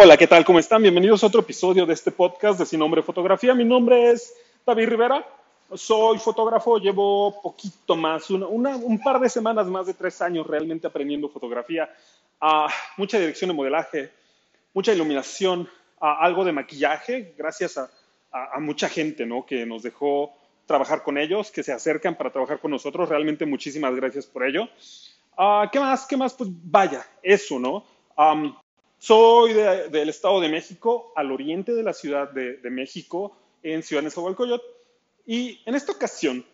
Hola, ¿qué tal? ¿Cómo están? Bienvenidos a otro episodio de este podcast de Sin Nombre Fotografía. Mi nombre es David Rivera. Soy fotógrafo, llevo poquito más, un par de semanas, más de tres años realmente aprendiendo fotografía. Ah, mucha dirección de modelaje, mucha iluminación, ah, algo de maquillaje, gracias a, mucha gente ¿no? que nos dejó trabajar con ellos, que se acercan para trabajar con nosotros. Realmente muchísimas gracias por ello. Ah, ¿Qué más? ¿Qué más? Pues vaya, eso, ¿no? Soy del Estado de México, al oriente de la Ciudad de, México, en Ciudad Nezahualcóyotl. Y en esta ocasión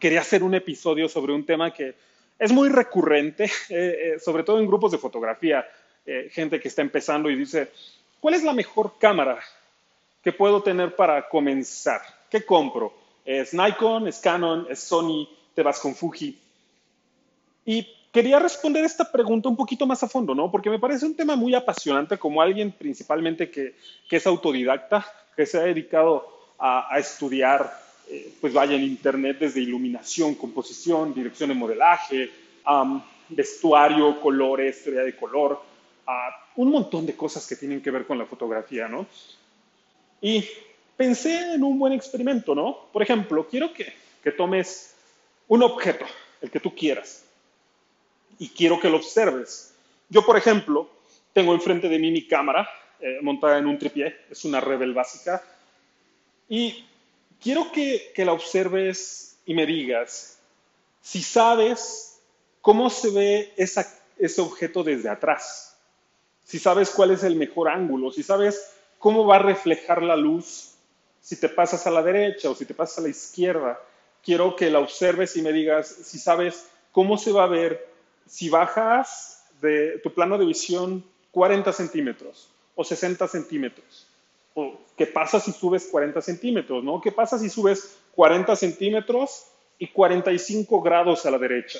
quería hacer un episodio sobre un tema que es muy recurrente, eh, eh, sobre todo en grupos de fotografía, eh, gente que está empezando y dice, ¿cuál es la mejor cámara que puedo tener para comenzar? ¿Qué compro? ¿Es Nikon? ¿Es Canon? ¿Es Sony? ¿Te vas con Fuji? Y quería responder esta pregunta un poquito más a fondo, ¿no? Porque me parece un tema muy apasionante como alguien principalmente que, es autodidacta, que se ha dedicado a, estudiar, eh, pues vaya en Internet desde iluminación, composición, dirección de modelaje, vestuario, colores, teoría de color, un montón de cosas que tienen que ver con la fotografía, ¿no? Y pensé en un buen experimento, ¿no? Por ejemplo, quiero que, que tomes un objeto, el que tú quieras, y quiero que lo observes. Yo, por ejemplo, tengo enfrente de mí mi cámara eh, montada en un tripié, es una Rebel básica, y quiero que, que la observes y me digas si sabes cómo se ve esa, ese objeto desde atrás, si sabes cuál es el mejor ángulo, si sabes cómo va a reflejar la luz, si te pasas a la derecha o si te pasas a la izquierda. Quiero que la observes y me digas si sabes cómo se va a ver si bajas de tu plano de visión 40 centímetros o 60 centímetros, o qué pasa si subes 40 centímetros, ¿no? ¿Qué pasa si subes 40 centímetros y 45 grados a la derecha?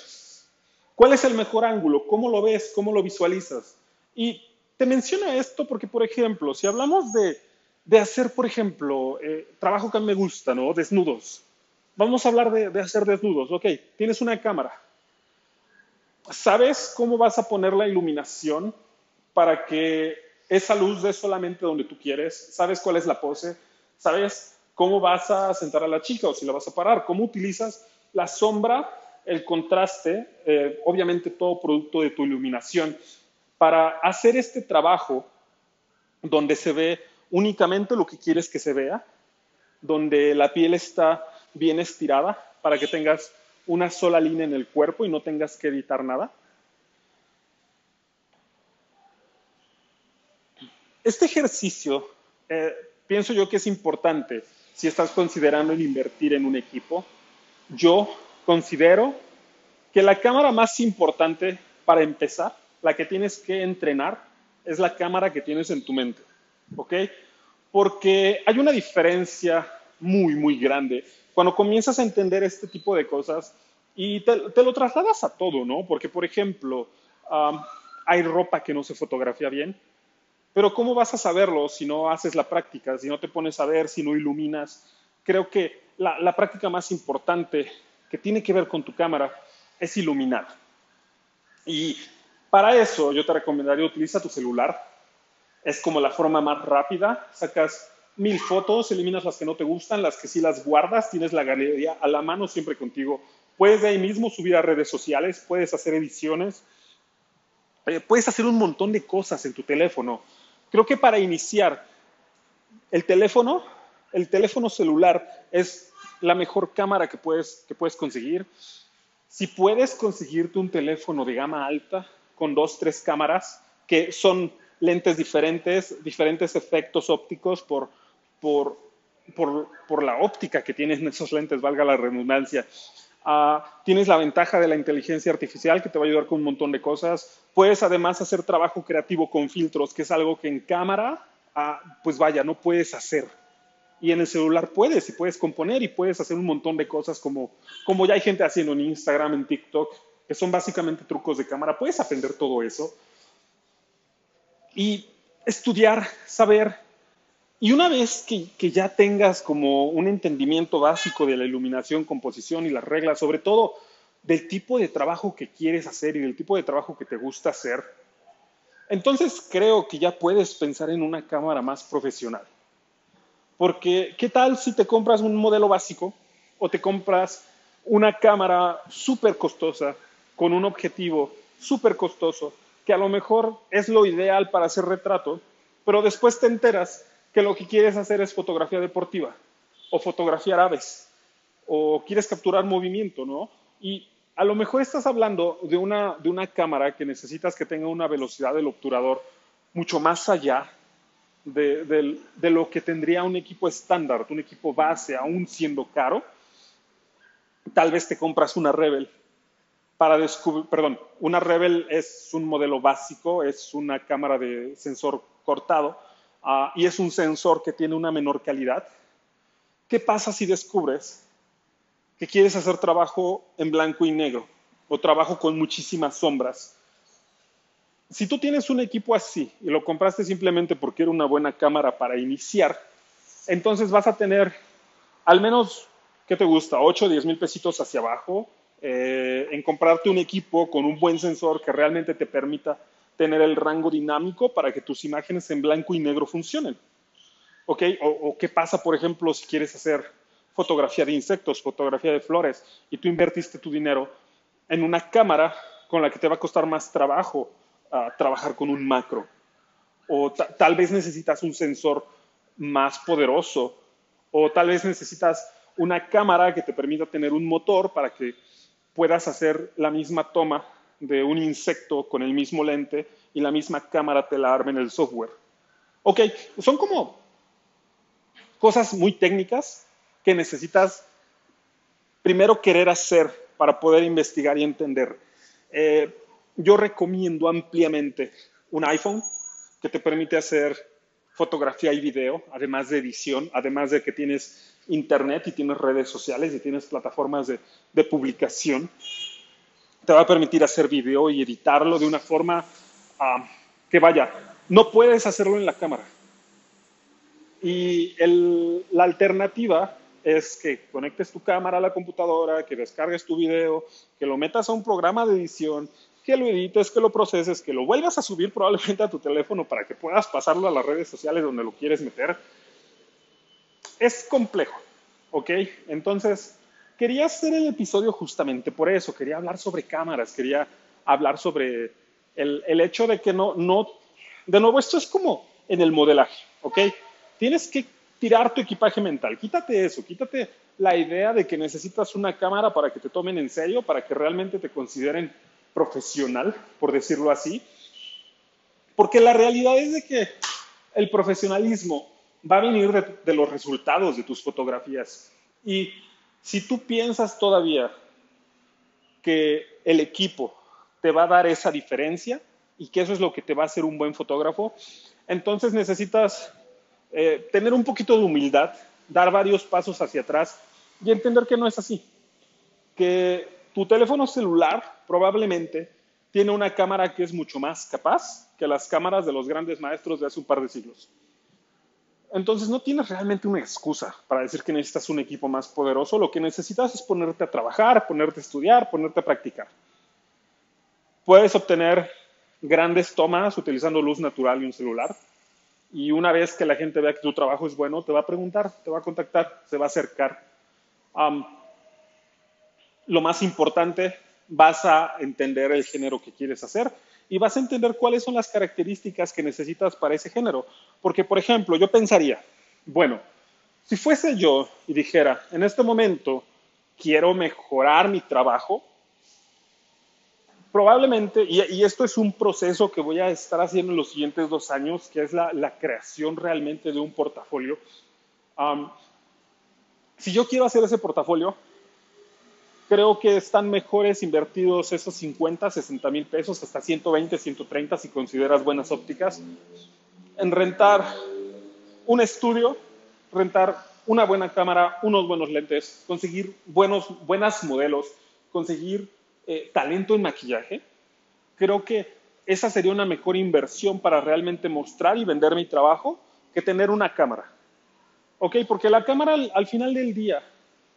¿Cuál es el mejor ángulo? ¿Cómo lo ves? ¿Cómo lo visualizas? Y te menciono esto porque, por ejemplo, si hablamos de, hacer, por ejemplo, eh, trabajo que me gusta, ¿no? Desnudos. Vamos a hablar de, de hacer desnudos. Ok, tienes una cámara, ¿Sabes cómo vas a poner la iluminación para que esa luz dé solamente donde tú quieres? ¿Sabes cuál es la pose? ¿Sabes cómo vas a sentar a la chica o si la vas a parar? ¿Cómo utilizas la sombra, el contraste, eh, obviamente todo producto de tu iluminación, para hacer este trabajo donde se ve únicamente lo que quieres que se vea, donde la piel está bien estirada para que tengas una sola línea en el cuerpo y no tengas que editar nada. Este ejercicio eh, pienso yo que es importante si estás considerando invertir en un equipo. Yo considero que la cámara más importante para empezar, la que tienes que entrenar, es la cámara que tienes en tu mente. ¿Ok? Porque hay una diferencia muy, muy grande cuando comienzas a entender este tipo de cosas y te, lo trasladas a todo, ¿no? Porque, por ejemplo, hay ropa que no se fotografía bien, pero ¿cómo vas a saberlo si no haces la práctica, si no te pones a ver, si no iluminas? Creo que la, la práctica más importante que tiene que ver con tu cámara es iluminar. Y para eso yo te recomendaría utiliza tu celular. Es como la forma más rápida. Sacas mil fotos, eliminas las que no te gustan, las que sí las guardas, tienes la galería a la mano siempre contigo. Puedes de ahí mismo subir a redes sociales, puedes hacer ediciones, eh, puedes hacer un montón de cosas en tu teléfono. Creo que para iniciar, el teléfono, el teléfono celular es la mejor cámara que puedes, que puedes conseguir. Si puedes conseguirte un teléfono de gama alta con dos, tres cámaras que son lentes diferentes, diferentes efectos ópticos por, por, por, la óptica que tienen esos lentes, valga la redundancia. Ah, tienes la ventaja de la inteligencia artificial que te va a ayudar con un montón de cosas. Puedes además hacer trabajo creativo con filtros, que es algo que en cámara, ah, pues vaya, no puedes hacer. Y en el celular puedes y puedes componer y puedes hacer un montón de cosas como, como ya hay gente haciendo en Instagram, en TikTok, que son básicamente trucos de cámara. Puedes aprender todo eso. Y estudiar, saber y una vez que, ya tengas como un entendimiento básico de la iluminación, composición y las reglas, sobre todo del tipo de trabajo que quieres hacer y del tipo de trabajo que te gusta hacer, entonces creo que ya puedes pensar en una cámara más profesional. Porque, ¿qué tal si te compras un modelo básico o te compras una cámara súper costosa con un objetivo súper costoso que a lo mejor es lo ideal para hacer retrato, pero después te enteras que lo que quieres hacer es fotografía deportiva o fotografiar aves o quieres capturar movimiento, ¿no? Y a lo mejor estás hablando de una, de una cámara que necesitas que tenga una velocidad del obturador mucho más allá de, de, lo que tendría un equipo estándar, un equipo base, aún siendo caro. Tal vez te compras una Rebel para descubrir, perdón, una Rebel es un modelo básico, es una cámara de sensor cortado uh, y es un sensor que tiene una menor calidad. ¿Qué pasa si descubres que quieres hacer trabajo en blanco y negro o trabajo con muchísimas sombras. Si tú tienes un equipo así y lo compraste simplemente porque era una buena cámara para iniciar, entonces vas a tener al menos, ¿qué te gusta? 8 o 10 mil pesitos hacia abajo eh, en comprarte un equipo con un buen sensor que realmente te permita tener el rango dinámico para que tus imágenes en blanco y negro funcionen. ¿Ok? O, qué pasa, por ejemplo, si quieres hacer fotografía de insectos, fotografía de flores, y tú invertiste tu dinero en una cámara con la que te va a costar más trabajo uh, trabajar con un macro. O tal vez necesitas un sensor más poderoso, o tal vez necesitas una cámara que te permita tener un motor para que puedas hacer la misma toma de un insecto con el mismo lente y la misma cámara te la arme en el software. Ok, son como cosas muy técnicas que necesitas primero querer hacer para poder investigar y entender. Eh, yo recomiendo ampliamente un iPhone que te permite hacer fotografía y video, además de edición, además de que tienes internet y tienes redes sociales y tienes plataformas de, de publicación. Te va a permitir hacer video y editarlo de una forma ah, que vaya, no puedes hacerlo en la cámara. Y el, la alternativa es que conectes tu cámara a la computadora, que descargues tu video, que lo metas a un programa de edición, que lo edites, que lo proceses, que lo vuelvas a subir probablemente a tu teléfono para que puedas pasarlo a las redes sociales donde lo quieres meter. Es complejo, ¿ok? Entonces, quería hacer el episodio justamente por eso, quería hablar sobre cámaras, quería hablar sobre el, el hecho de que no, no, de nuevo, esto es como en el modelaje, ¿ok? Tienes que tirar tu equipaje mental. Quítate eso, quítate la idea de que necesitas una cámara para que te tomen en serio, para que realmente te consideren profesional, por decirlo así. Porque la realidad es de que el profesionalismo va a venir de, de los resultados de tus fotografías. Y si tú piensas todavía que el equipo te va a dar esa diferencia y que eso es lo que te va a hacer un buen fotógrafo, entonces necesitas eh, tener un poquito de humildad, dar varios pasos hacia atrás y entender que no es así. Que tu teléfono celular probablemente tiene una cámara que es mucho más capaz que las cámaras de los grandes maestros de hace un par de siglos. Entonces no tienes realmente una excusa para decir que necesitas un equipo más poderoso. Lo que necesitas es ponerte a trabajar, ponerte a estudiar, ponerte a practicar. Puedes obtener grandes tomas utilizando luz natural y un celular y una vez que la gente vea que tu trabajo es bueno, te va a preguntar, te va a contactar, se va a acercar. lo más importante, vas a entender el género que quieres hacer y vas a entender cuáles son las características que necesitas para ese género. Porque, por ejemplo, yo pensaría, bueno, si fuese yo y dijera, en este momento quiero mejorar mi trabajo, probablemente, y, esto es un proceso que voy a estar haciendo en los siguientes dos años, que es la, creación realmente de un portafolio. si yo quiero hacer ese portafolio, creo que están mejores invertidos esos 50, 60 mil pesos, hasta 120, 130 si consideras buenas ópticas, en rentar un estudio, rentar una buena cámara, unos buenos lentes, conseguir buenos, buenas modelos, conseguir eh, talento en maquillaje, creo que esa sería una mejor inversión para realmente mostrar y vender mi trabajo que tener una cámara. ¿Ok? Porque la cámara al, final del día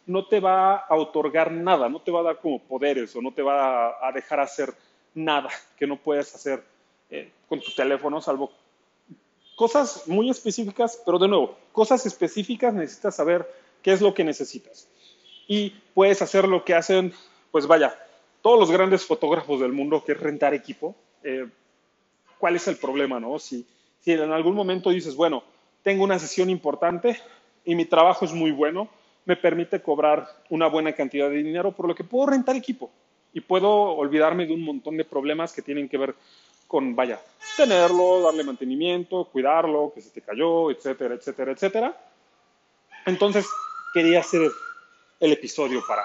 no te va a otorgar nada, no te va a dar como poderes o no te va a, dejar hacer nada que no puedes hacer eh, con tu teléfono, salvo cosas muy específicas, pero de nuevo, cosas específicas necesitas saber qué es lo que necesitas. Y puedes hacer lo que hacen, pues vaya, todos los grandes fotógrafos del mundo, que es rentar equipo. Eh, ¿Cuál es el problema, no? Si, si en algún momento dices, bueno, tengo una sesión importante y mi trabajo es muy bueno, me permite cobrar una buena cantidad de dinero, por lo que puedo rentar equipo y puedo olvidarme de un montón de problemas que tienen que ver con, vaya, tenerlo, darle mantenimiento, cuidarlo, que se te cayó, etcétera, etcétera, etcétera. Entonces, quería hacer el episodio para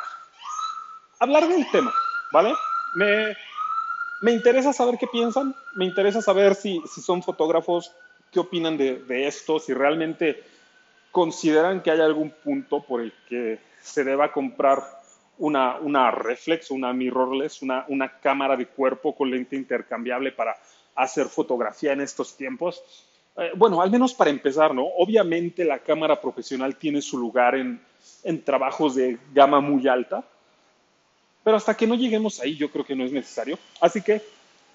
hablar del tema, ¿vale? Me, me interesa saber qué piensan, me interesa saber si, si son fotógrafos, qué opinan de, de, esto, si realmente consideran que hay algún punto por el que se deba comprar una, una reflex, una mirrorless, una, una cámara de cuerpo con lente intercambiable para hacer fotografía en estos tiempos. Eh, bueno, al menos para empezar, ¿no? Obviamente la cámara profesional tiene su lugar en, en trabajos de gama muy alta, pero hasta que no lleguemos ahí yo creo que no es necesario. Así que,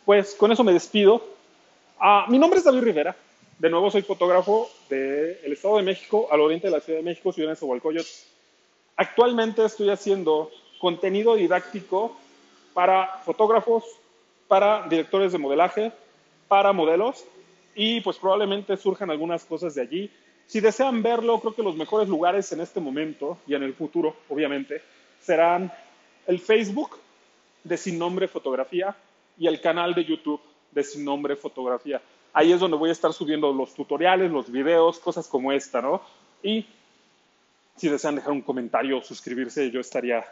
pues con eso me despido. Ah, mi nombre es David Rivera. De nuevo soy fotógrafo del Estado de México, al oriente de la Ciudad de México, Ciudad de Nezahualcóyotl. Actualmente estoy haciendo contenido didáctico para fotógrafos, para directores de modelaje, para modelos y pues probablemente surjan algunas cosas de allí. Si desean verlo, creo que los mejores lugares en este momento y en el futuro, obviamente, serán el Facebook de Sin Nombre Fotografía y el canal de YouTube de Sin Nombre Fotografía. Ahí es donde voy a estar subiendo los tutoriales, los videos, cosas como esta, ¿no? Y si desean dejar un comentario, suscribirse, yo estaría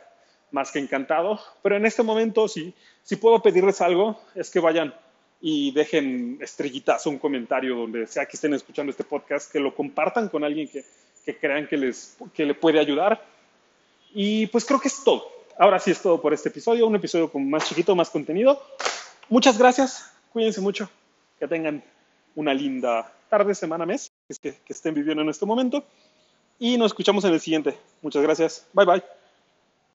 más que encantado. Pero en este momento, si, si puedo pedirles algo, es que vayan y dejen estrellitas o un comentario donde sea que estén escuchando este podcast, que lo compartan con alguien que, que crean que, les, que le puede ayudar. Y pues creo que es todo. Ahora sí es todo por este episodio, un episodio con más chiquito, más contenido. Muchas gracias, cuídense mucho, que tengan una linda tarde, semana, mes, que, que estén viviendo en este momento. Y nos escuchamos en el siguiente. Muchas gracias. Bye bye.